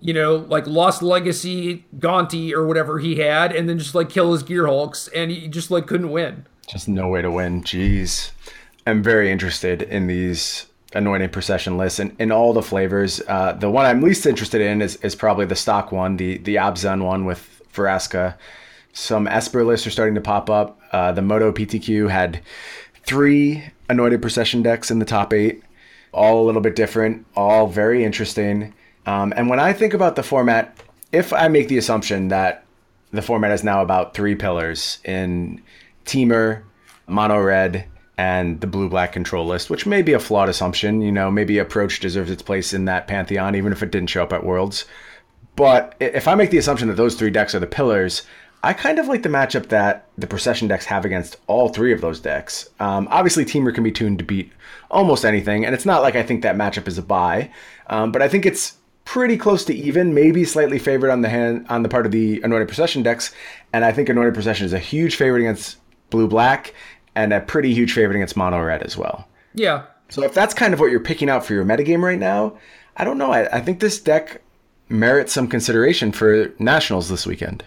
you know like Lost Legacy Gonti or whatever he had, and then just like kill his Gear Hulks, and he just like couldn't win. Just no way to win. Jeez, I'm very interested in these anointed procession lists and in all the flavors. Uh, the one I'm least interested in is, is probably the stock one, the the Abzan one with Vraska. Some Esper lists are starting to pop up. Uh, the MODO PTQ had three Anointed Procession decks in the top eight, all a little bit different, all very interesting. Um, and when I think about the format, if I make the assumption that the format is now about three pillars in Temur, Mono Red, and the blue black control list, which may be a flawed assumption. You know, maybe approach deserves its place in that pantheon, even if it didn't show up at Worlds. But if I make the assumption that those three decks are the pillars, I kind of like the matchup that the procession decks have against all three of those decks. Um, obviously, Temur can be tuned to beat almost anything, and it's not like I think that matchup is a buy, um, but I think it's pretty close to even, maybe slightly favored on the hand on the part of the Anointed Procession decks, and I think Anointed Procession is a huge favorite against Blue Black and a pretty huge favorite against Mono Red as well. Yeah. So if that's kind of what you're picking out for your metagame right now, I don't know. I, I think this deck merits some consideration for Nationals this weekend.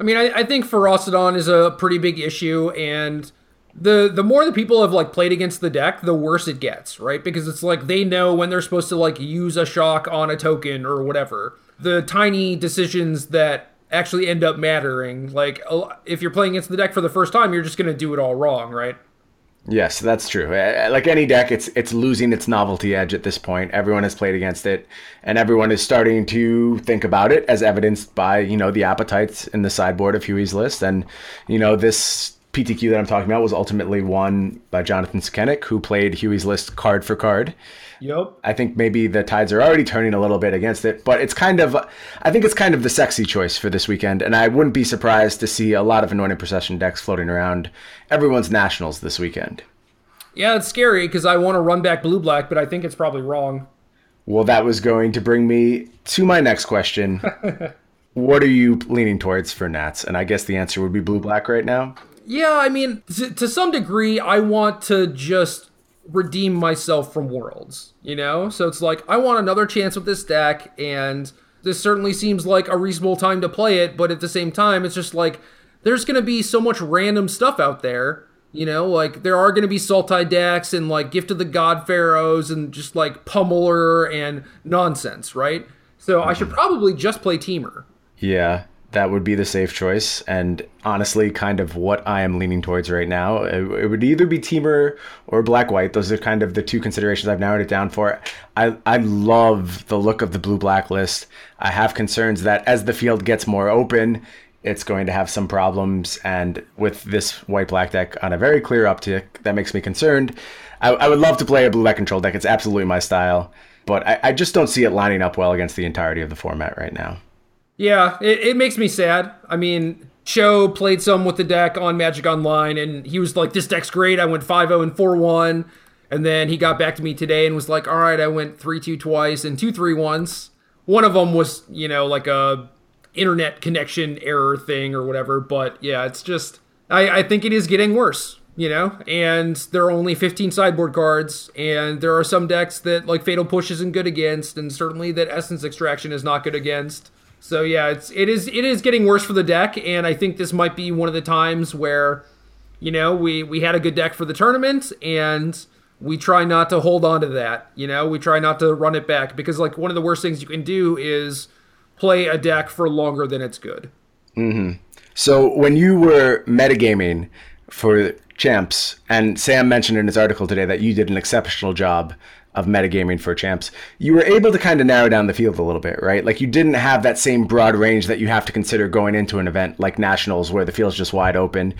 I mean, I, I think Ferocidon is a pretty big issue, and the the more the people have like played against the deck, the worse it gets, right? Because it's like they know when they're supposed to like use a shock on a token or whatever. The tiny decisions that actually end up mattering, like if you're playing against the deck for the first time, you're just gonna do it all wrong, right? Yes, that's true. Uh, Like any deck, it's it's losing its novelty edge at this point. Everyone has played against it, and everyone is starting to think about it, as evidenced by you know the appetites in the sideboard of Huey's list, and you know this PTQ that I'm talking about was ultimately won by Jonathan Sukenik, who played Huey's list card for card. Yep. I think maybe the tides are already turning a little bit against it, but it's kind of, I think it's kind of the sexy choice for this weekend, and I wouldn't be surprised to see a lot of anointed procession decks floating around everyone's nationals this weekend. Yeah, it's scary because I want to run back blue black, but I think it's probably wrong. Well, that was going to bring me to my next question. what are you leaning towards for Nats? And I guess the answer would be blue black right now. Yeah, I mean, to, to some degree, I want to just redeem myself from worlds, you know? So it's like, I want another chance with this deck, and this certainly seems like a reasonable time to play it, but at the same time, it's just like, there's going to be so much random stuff out there, you know? Like, there are going to be Sultai decks and, like, Gift of the God Pharaohs and just, like, Pummeler and nonsense, right? So I should probably just play Temur. Yeah, that would be the safe choice. And honestly, kind of what I am leaning towards right now. It, it would either be Temur or Black White. Those are kind of the two considerations I've narrowed it down for. I, I love the look of the blue black list. I have concerns that as the field gets more open, it's going to have some problems. And with this white black deck on a very clear uptick, that makes me concerned. I, I would love to play a blue black control deck. It's absolutely my style. But I, I just don't see it lining up well against the entirety of the format right now. Yeah, it, it makes me sad. I mean, Cho played some with the deck on Magic Online, and he was like, "This deck's great." I went 5-0 and 4-1, and then he got back to me today and was like, "All right, I went 3-2 twice and 2-3 once. One of them was, you know, like a internet connection error thing or whatever. But yeah, it's just, I, I think it is getting worse." You know, and there are only 15 sideboard cards, and there are some decks that like Fatal Push isn't good against, and certainly that Essence Extraction is not good against. So yeah, it's it is it is getting worse for the deck, and I think this might be one of the times where, you know, we we had a good deck for the tournament, and we try not to hold on to that. You know, we try not to run it back because like one of the worst things you can do is play a deck for longer than it's good. Mm-hmm. So when you were metagaming for champs, and Sam mentioned in his article today that you did an exceptional job of metagaming for champs, you were able to kind of narrow down the field a little bit, right? Like you didn't have that same broad range that you have to consider going into an event like nationals where the field's just wide open.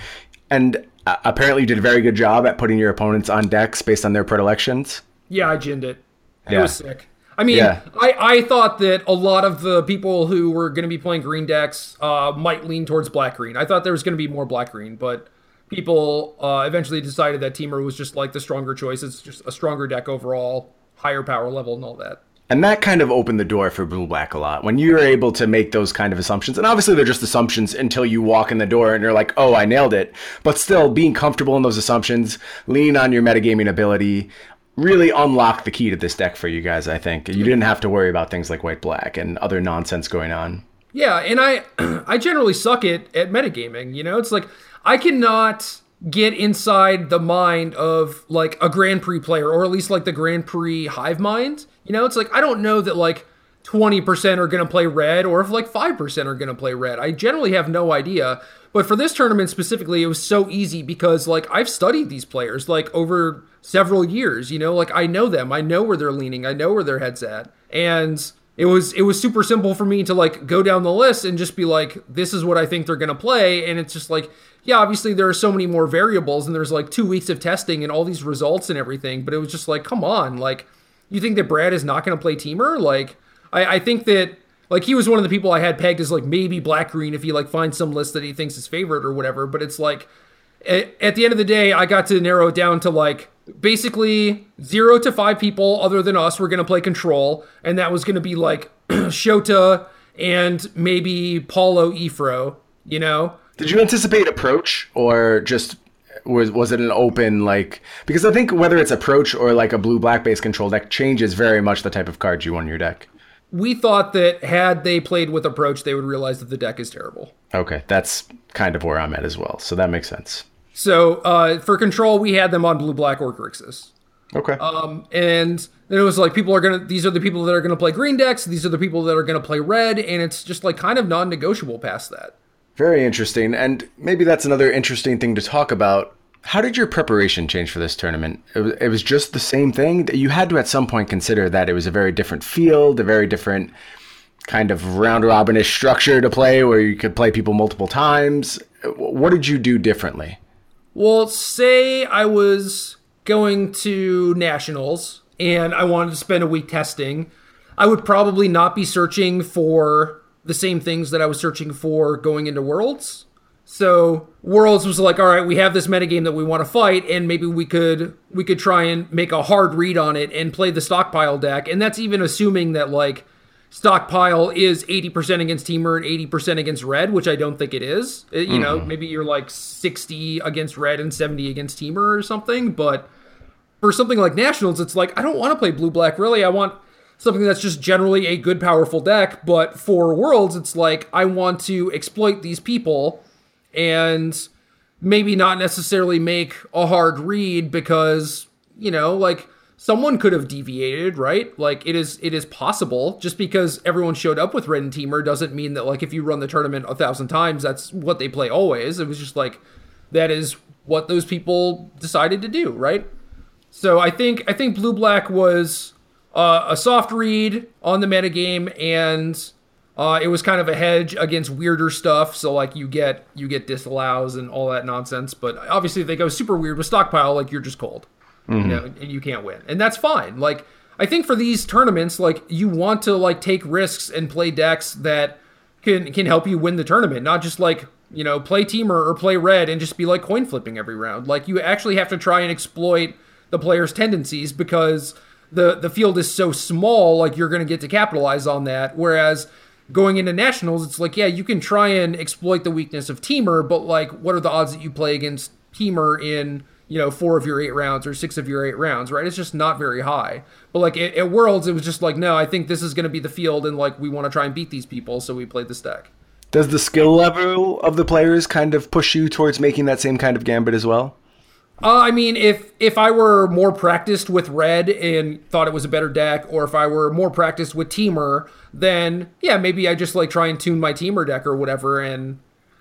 And uh, apparently you did a very good job at putting your opponents on decks based on their predilections. Yeah, I ginned it. It Yeah. was sick. I mean, Yeah. I, I thought that a lot of the people who were going to be playing green decks uh, might lean towards black green. I thought there was going to be more black green, but people uh, eventually decided that Temur was just like the stronger choice. It's just a stronger deck overall, higher power level, and all that. And that kind of opened the door for blue black a lot. When you're able to make those kind of assumptions, and obviously they're just assumptions until you walk in the door and you're like, oh, I nailed it. But still, being comfortable in those assumptions, leaning on your metagaming ability, really unlocked the key to this deck for you guys, I think. You didn't have to worry about things like white black and other nonsense going on. Yeah, and I I generally suck at at metagaming. You know, it's like I cannot get inside the mind of like a Grand Prix player, or at least like the Grand Prix hive mind. You know, it's like I don't know that like twenty percent are going to play red, or if like five percent are going to play red. I generally have no idea. But for this tournament specifically, it was so easy because like I've studied these players like over several years. You know, like I know them. I know where they're leaning. I know where their heads at, and it was it was super simple for me to like go down the list and just be like this is what i think they're going to play. And it's just like yeah obviously there are so many more variables and there's like two weeks of testing and all these results and everything but it was just like come on like you think that brad is not going to play Temur? Like I, I think that like he was one of the people i had pegged as like maybe black green if he like finds some list that he thinks is favorite or whatever but it's like at, at the end of the day i got to narrow it down to like basically zero to five people other than us were going to play control, and that was going to be like Shota and maybe Paulo Efro. You know, Did you anticipate approach or just was was it an open like because I think whether it's approach or like a blue black base control deck changes very much the type of cards you want in your deck. we thought that had they played with approach, they would realize that the deck is terrible. Okay, that's kind of where I'm at as well. So that makes sense. So uh, for control, we had them on blue black or Grixis. Okay. Um, and then it was like people are gonna these are the people that are gonna play green decks, these are the people that are gonna play red, and it's just like kind of non-negotiable past that. Very interesting. And maybe that's another interesting thing to talk about. How did your preparation change for this tournament? It was, it was just the same thing. You had to at some point consider that it was a very different field, a very different kind of round robinish structure to play where you could play people multiple times. What did you do differently? Well, say I was going to nationals and I wanted to spend a week testing, I would probably not be searching for the same things that I was searching for going into worlds. So worlds was like, all right, we have this metagame that we want to fight, and maybe we could we could try and make a hard read on it and play the stockpile deck. And that's even assuming that like stockpile is 80% against Temur and 80% against red which i don't think it is. It- you know mm-hmm. maybe you're like 60 against red and 70 against Temur or something but for something like nationals it's like i don't want to play blue black really. I want something that's just generally a good powerful deck but for worlds it's like i want to exploit these people and maybe not necessarily make a hard read because you know like someone could have deviated right? Like it is it is possible. Just because everyone showed up with red and Temur doesn't mean that like if you run the tournament a thousand times that's what they play always. It was just like that is what those people decided to do right? So i think i think blue black was uh, a soft read on the metagame and uh, it was kind of a hedge against weirder stuff. So like you get you get disallows and all that nonsense. But obviously if they go super weird with stockpile, like you're just cold, you know, mm-hmm. and you can't win, and that's fine. Like I think for these tournaments, like you want to like take risks and play decks that can can help you win the tournament, not just like you know play Temur or play red and just be like coin flipping every round. Like you actually have to try and exploit the player's tendencies because the the field is so small. Like you're going to get to capitalize on that. Whereas going into nationals, it's like yeah, you can try and exploit the weakness of Temur, but like what are the odds that you play against Temur in you know four of your eight rounds or six of your eight rounds, right? It's just not very high. But like at, at Worlds, it was just like no, I think this is going to be the field, and like we want to try and beat these people, so we played this deck. Does the skill level of the players kind of push you towards making that same kind of gambit as well? Uh, I mean, if if I were more practiced with red and thought it was a better deck, or if I were more practiced with Temur, then yeah, maybe I just like try and tune my Temur deck or whatever. And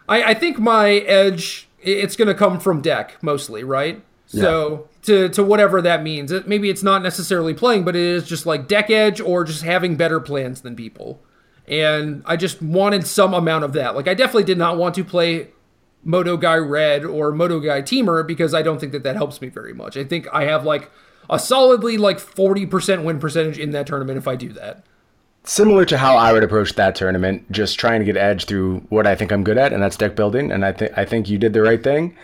I, I think my edge it's going to come from deck mostly, right? So to to whatever that means, it, maybe it's not necessarily playing, but it is just like deck edge or just having better plans than people. And I just wanted some amount of that. Like I definitely did not want to play MODO Guy Red or MODO Guy Temur because I don't think that that helps me very much. I think I have like a solidly like 40% win percentage in that tournament if I do that. Similar to how I would approach that tournament, just trying to get edge through what I think I'm good at, and that's deck building. And I think I think you did the right thing.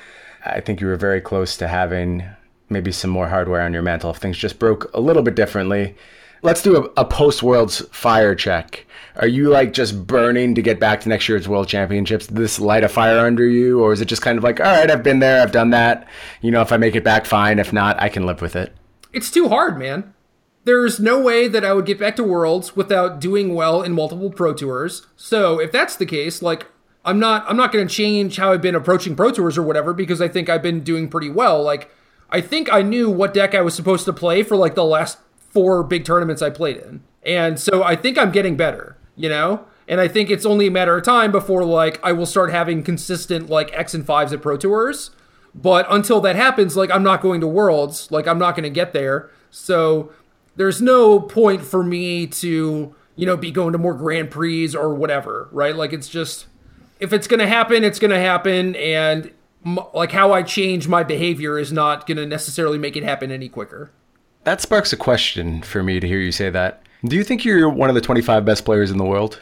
I think you were very close to having maybe some more hardware on your mantle if things just broke a little bit differently. Let's do a, a post worlds fire check. Are you like just burning to get back to next year's world championships? This light a fire under you, or is it just kind of like, all right, I've been there, I've done that. You know, if I make it back, fine. If not, I can live with it. It's too hard, man. There's no way that I would get back to Worlds without doing well in multiple Pro Tours. So if that's the case, like I'm not I'm not going to change how I've been approaching Pro Tours or whatever because I think I've been doing pretty well. Like I think I knew what deck I was supposed to play for like the last four big tournaments I played in. And so I think I'm getting better, you know? And I think it's only a matter of time before like I will start having consistent like X and 5s at Pro Tours. But until that happens, like I'm not going to Worlds, like I'm not going to get there. So there's no point for me to you know, be going to more Grand Prix or whatever, right? Like it's just if it's going to happen, it's going to happen and m- like how I change my behavior is not going to necessarily make it happen any quicker. That sparks a question for me to hear you say that. Do you think you're one of the 25 best players in the world?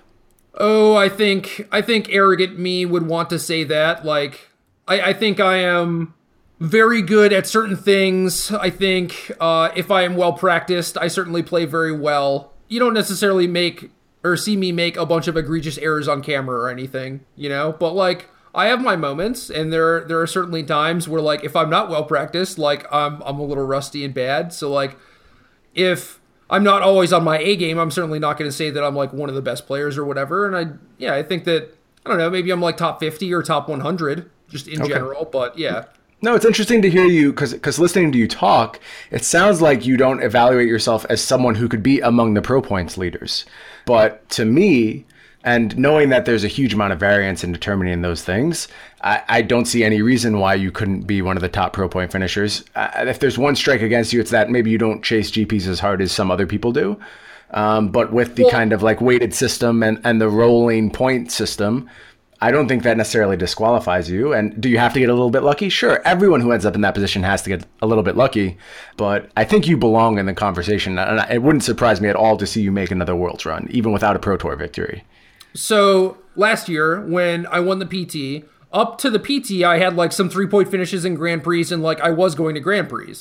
Oh, I think I think arrogant me would want to say that. Like, I, I think I am very good at certain things. I think uh, if I am well practiced, I certainly play very well. You don't necessarily make or see me make a bunch of egregious errors on camera or anything, you know. But like, I have my moments, and there there are certainly times where like if I'm not well practiced, like I'm I'm a little rusty and bad. So like, if I'm not always on my A game. I'm certainly not going to say that I'm like one of the best players or whatever. And I, yeah, I think that I don't know. Maybe I'm like top 50 or top 100 just in okay. general. But yeah. No, it's interesting to hear you because because listening to you talk, it sounds like you don't evaluate yourself as someone who could be among the pro points leaders. But to me, and knowing that there's a huge amount of variance in determining those things, I, I don't see any reason why you couldn't be one of the top pro point finishers. Uh, if there's one strike against you, it's that maybe you don't chase GPs as hard as some other people do. Um, but with the well, kind of like weighted system and, and the rolling point system, I don't think that necessarily disqualifies you. And do you have to get a little bit lucky? Sure, everyone who ends up in that position has to get a little bit lucky. But I think you belong in the conversation. And it wouldn't surprise me at all to see you make another Worlds run, even without a Pro Tour victory. So last year, when I won the PT, up to the PT, I had like some three point finishes in Grand Prix, and like I was going to Grand Prix.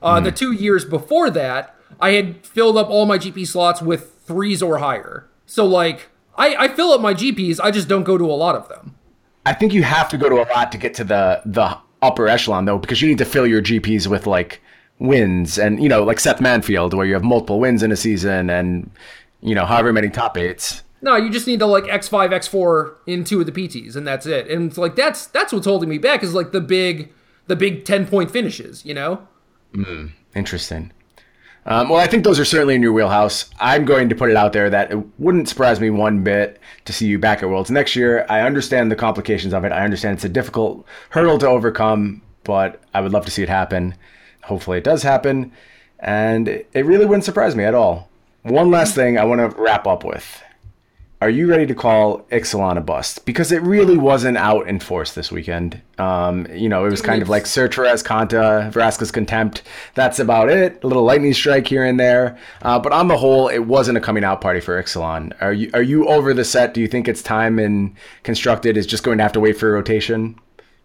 Uh, mm. The two years before that, I had filled up all my GP slots with threes or higher. So like I, I fill up my GPs, I just don't go to a lot of them. I think you have to go to a lot to get to the the upper echelon though, because you need to fill your GPs with like wins and you know like Seth Manfield, where you have multiple wins in a season and you know however many top eights. No, you just need to like X5, X4 in two of the PTs, and that's it. And it's like that's that's what's holding me back is like the big the big ten point finishes, you know. Mm, interesting. Um, well, I think those are certainly in your wheelhouse. I'm going to put it out there that it wouldn't surprise me one bit to see you back at Worlds next year. I understand the complications of it. I understand it's a difficult hurdle to overcome, but I would love to see it happen. Hopefully, it does happen, and it really wouldn't surprise me at all. One last thing I want to wrap up with are you ready to call Ixalan a bust? Because it really wasn't out in force this weekend. Um, you know, it was kind of like Search for Azcanta, Vraska's Contempt. That's about it. A little lightning strike here and there. Uh, but on the whole, it wasn't a coming out party for Ixalan. Are you are you over the set? Do you think it's time and constructed is just going to have to wait for a rotation?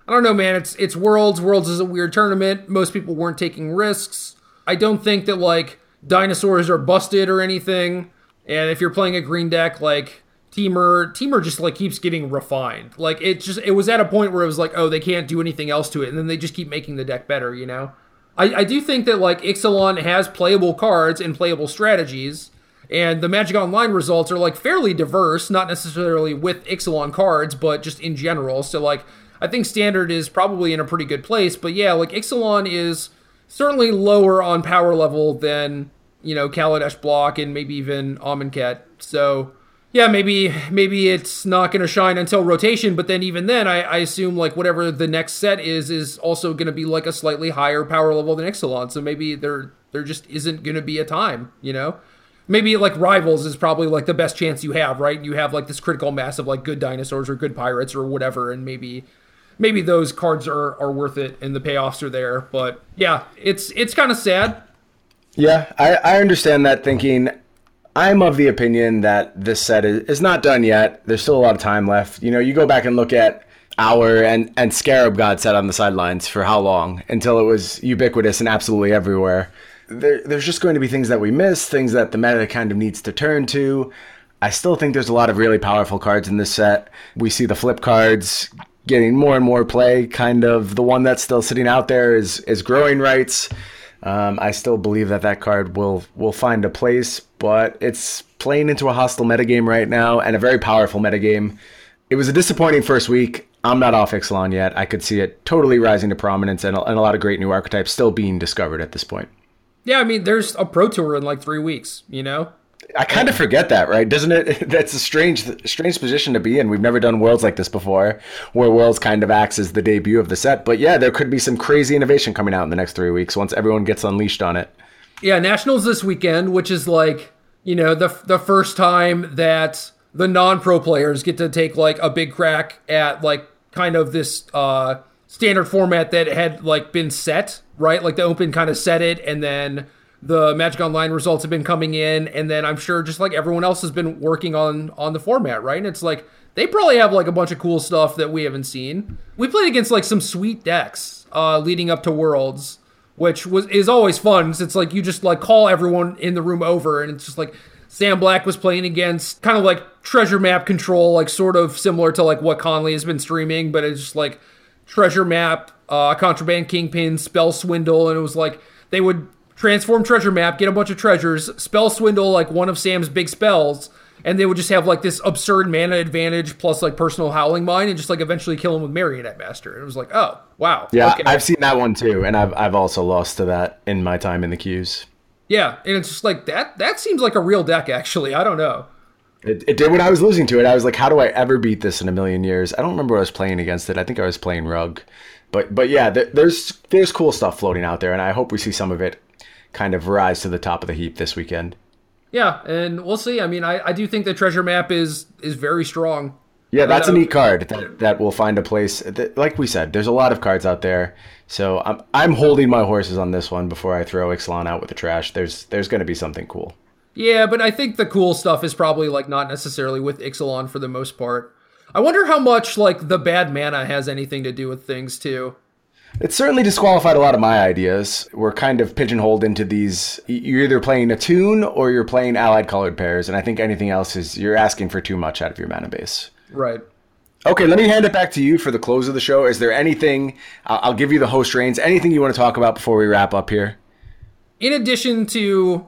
I don't know, man. It's it's Worlds. Worlds is a weird tournament. Most people weren't taking risks. I don't think that like dinosaurs are busted or anything. And if you're playing a green deck, like Temur Temur just like keeps getting refined. Like it just it was at a point where it was like, oh, they can't do anything else to it, and then they just keep making the deck better, you know? I, I do think that like Ixalan has playable cards and playable strategies, and the Magic Online results are like fairly diverse, not necessarily with Ixalan cards, but just in general. So like I think standard is probably in a pretty good place, but yeah, like Ixalan is certainly lower on power level than, you know, Kaladesh block and maybe even Amonkhet. So yeah, maybe maybe it's not going to shine until rotation, but then even then, I, I assume like whatever the next set is is also going to be like a slightly higher power level than Ixalan. So maybe there there just isn't going to be a time, you know. Maybe like rivals is probably like the best chance you have, right? You have like this critical mass of like good dinosaurs or good pirates or whatever, and maybe maybe those cards are are worth it and the payoffs are there. But yeah, it's it's kind of sad. Yeah, I, I understand that thinking. I'm of the opinion that this set is, not done yet. There's still a lot of time left. You know, you go back and look at our and and Scarab God set on the sidelines for how long until it was ubiquitous and absolutely everywhere. There, there's just going to be things that we miss, things that the meta kind of needs to turn to. I still think there's a lot of really powerful cards in this set. We see the flip cards getting more and more play. Kind of the one that's still sitting out there is is growing rites. Um, I still believe that that card will will find a place, but it's playing into a hostile metagame right now and a very powerful metagame. It was a disappointing first week. I'm not off Ixalan yet. I could see it totally rising to prominence and a, and a lot of great new archetypes still being discovered at this point. Yeah, I mean, there's a pro tour in like three weeks. You know, I kind of forget that, right? Doesn't it? That's a strange, strange position to be in. We've never done worlds like this before, where worlds kind of acts as the debut of the set. But yeah, there could be some crazy innovation coming out in the next three weeks once everyone gets unleashed on it. Yeah, nationals this weekend, which is like you know, the the first time that the non-pro players get to take like a big crack at like kind of this uh standard format that had like been set, right? Like the open kind of set it and then the Magic Online results have been coming in and then I'm sure just like everyone else has been working on on the format, right? And it's like they probably have like a bunch of cool stuff that we haven't seen. We played against like some sweet decks uh leading up to Worlds which was is always fun. It's like you just like call everyone in the room over, and it's just like Sam Black was playing against kind of like treasure map control, like sort of similar to like what Conley has been streaming, but it's just like treasure map, uh, contraband kingpin, spell swindle, and it was like they would transform treasure map, get a bunch of treasures, spell swindle like one of Sam's big spells, and they would just have like this absurd mana advantage plus like personal howling mine and just like eventually kill him with marionette master. And it was like, oh wow, Yeah, okay. I've seen that one too, and I've I've also lost to that in my time in the queues. yeah, and it's just like that. That seems like a real deck, actually. I don't know. It, it did when I was losing to it. I was like, how do I ever beat this in a million years? I don't remember what I was playing against it. I think I was playing Rug, but but yeah, there, there's there's cool stuff floating out there, and I hope we see some of it kind of rise to the top of the heap this weekend. Yeah, and we'll see. I mean, I, I do think the treasure map is is very strong. Yeah, that's a neat card that, that will find a place. That, like we said, there's a lot of cards out there, so I'm I'm holding my horses on this one before I throw Ixalan out with the trash. There's there's going to be something cool. Yeah, but I think the cool stuff is probably like not necessarily with Ixalan for the most part. I wonder how much like the bad mana has anything to do with things too. It certainly disqualified a lot of my ideas. We're kind of pigeonholed into these. You're either playing a tune or you're playing allied colored pairs, and I think anything else is you're asking for too much out of your mana base. Right. Okay, let me hand it back to you for the close of the show. Is there anything? I'll give you the host reins. Anything you want to talk about before we wrap up here? in addition to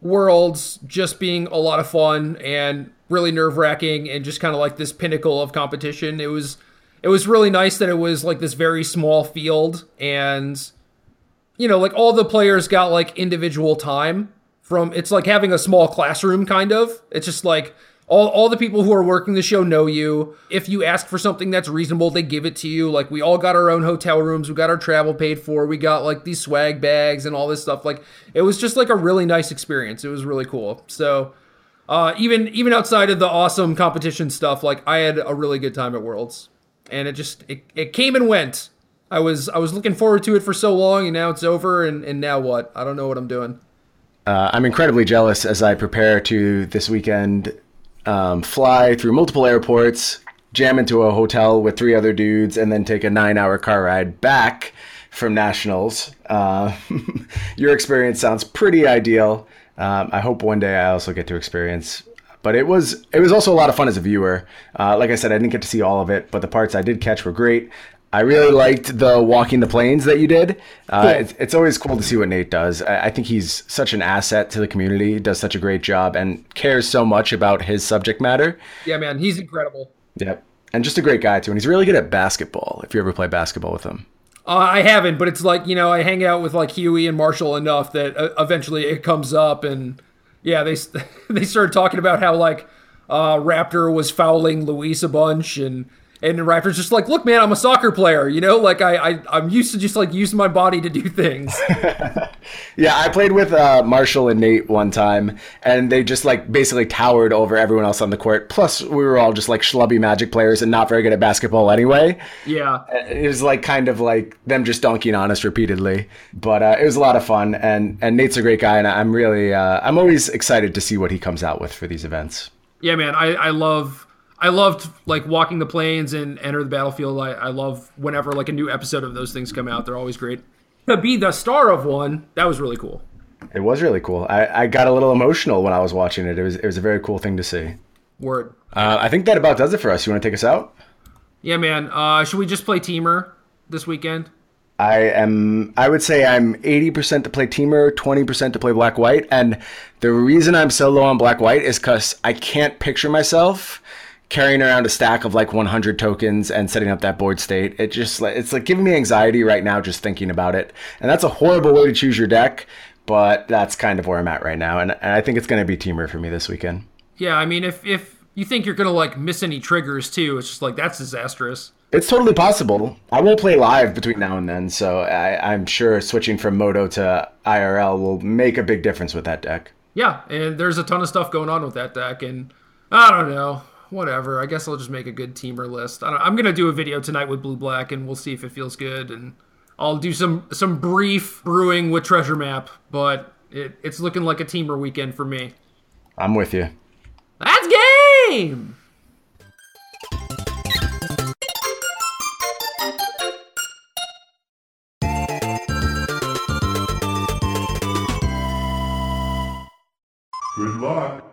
Worlds just being a lot of fun and really nerve wracking and just kind of like this pinnacle of competition, it was it was really nice that it was like this very small field and you know like all the players got like individual time from it's like having a small classroom kind of. It's just like all, all the people who are working the show know you. If you ask for something that's reasonable, they give it to you. Like we all got our own hotel rooms, we got our travel paid for, we got like these swag bags and all this stuff. Like it was just like a really nice experience. It was really cool. So uh, even even outside of the awesome competition stuff, like I had a really good time at Worlds, and it just it, it came and went. I was I was looking forward to it for so long, and now it's over. And, and now what? I don't know what I'm doing. Uh, I'm incredibly jealous as I prepare to this weekend um, fly through multiple airports, jam into a hotel with three other dudes, and then take a nine hour car ride back from nationals. Uh, your experience sounds pretty ideal. Um, I hope one day I also get to experience. But it was it was also a lot of fun as a viewer. Uh, like I said, I didn't get to see all of it, but the parts I did catch were great. I really liked the walking the planes that you did. Uh, Cool. it's, it's always cool to see what Nate does. I, I think he's such an asset to the community. He does such a great job and cares so much about his subject matter. Yeah, man, he's incredible. Yep. And just a great guy too. And he's really good at basketball. If you ever play basketball with him. Uh, I haven't, but it's like you know I hang out with like Huey and Marshall enough that uh, eventually it comes up, and yeah, they they started talking about how like uh, Raptor was fouling Luis a bunch, and and Raptor's just like, look, man, I'm a soccer player, you know, like I, I I'm used to just like using my body to do things. Yeah, I played with uh, Marshall and Nate one time, and they just like basically towered over everyone else on the court. Plus, we were all just like schlubby Magic players and not very good at basketball anyway. yeah, It was like kind of like them just dunking on us repeatedly, but uh, it was a lot of fun. And and Nate's a great guy, and I'm really uh, I'm always excited to see what he comes out with for these events. yeah, man, I I love. I loved like walking the planes and enter the battlefield. I, I love whenever like a new episode of those things come out. They're always great. To be the star of one, that was really cool. It was really cool. I, I got a little emotional when I was watching it. It was it was a very cool thing to see. Word. Uh, I think that about does it for us. You want to take us out? Yeah, man. Uh, should we just play Temur this weekend? I am. I would say I'm 80% to play Temur, 20% to play Black White, and the reason I'm so low on Black White is because I can't picture myself carrying around a stack of like 100 tokens and setting up that board state. It just like it's like giving me anxiety right now just thinking about it, and that's a horrible way to choose your deck. But that's kind of where I'm at right now, and, and I think it's going to be Temur for me this weekend. Yeah, I mean, if if you think you're gonna like miss any triggers too, it's just like that's disastrous. It's totally possible. I will play live between now and then, so I, I'm sure switching from MODO to IRL will make a big difference with that deck. yeah, and there's a ton of stuff going on with that deck, and I don't know, whatever. I guess I'll just make a good Temur list. I am gonna do a video tonight with blue black, and we'll see if it feels good, and I'll do some some brief brewing with treasure map, but it, it's looking like a Temur weekend for me. I'm with you. That's game. Good luck.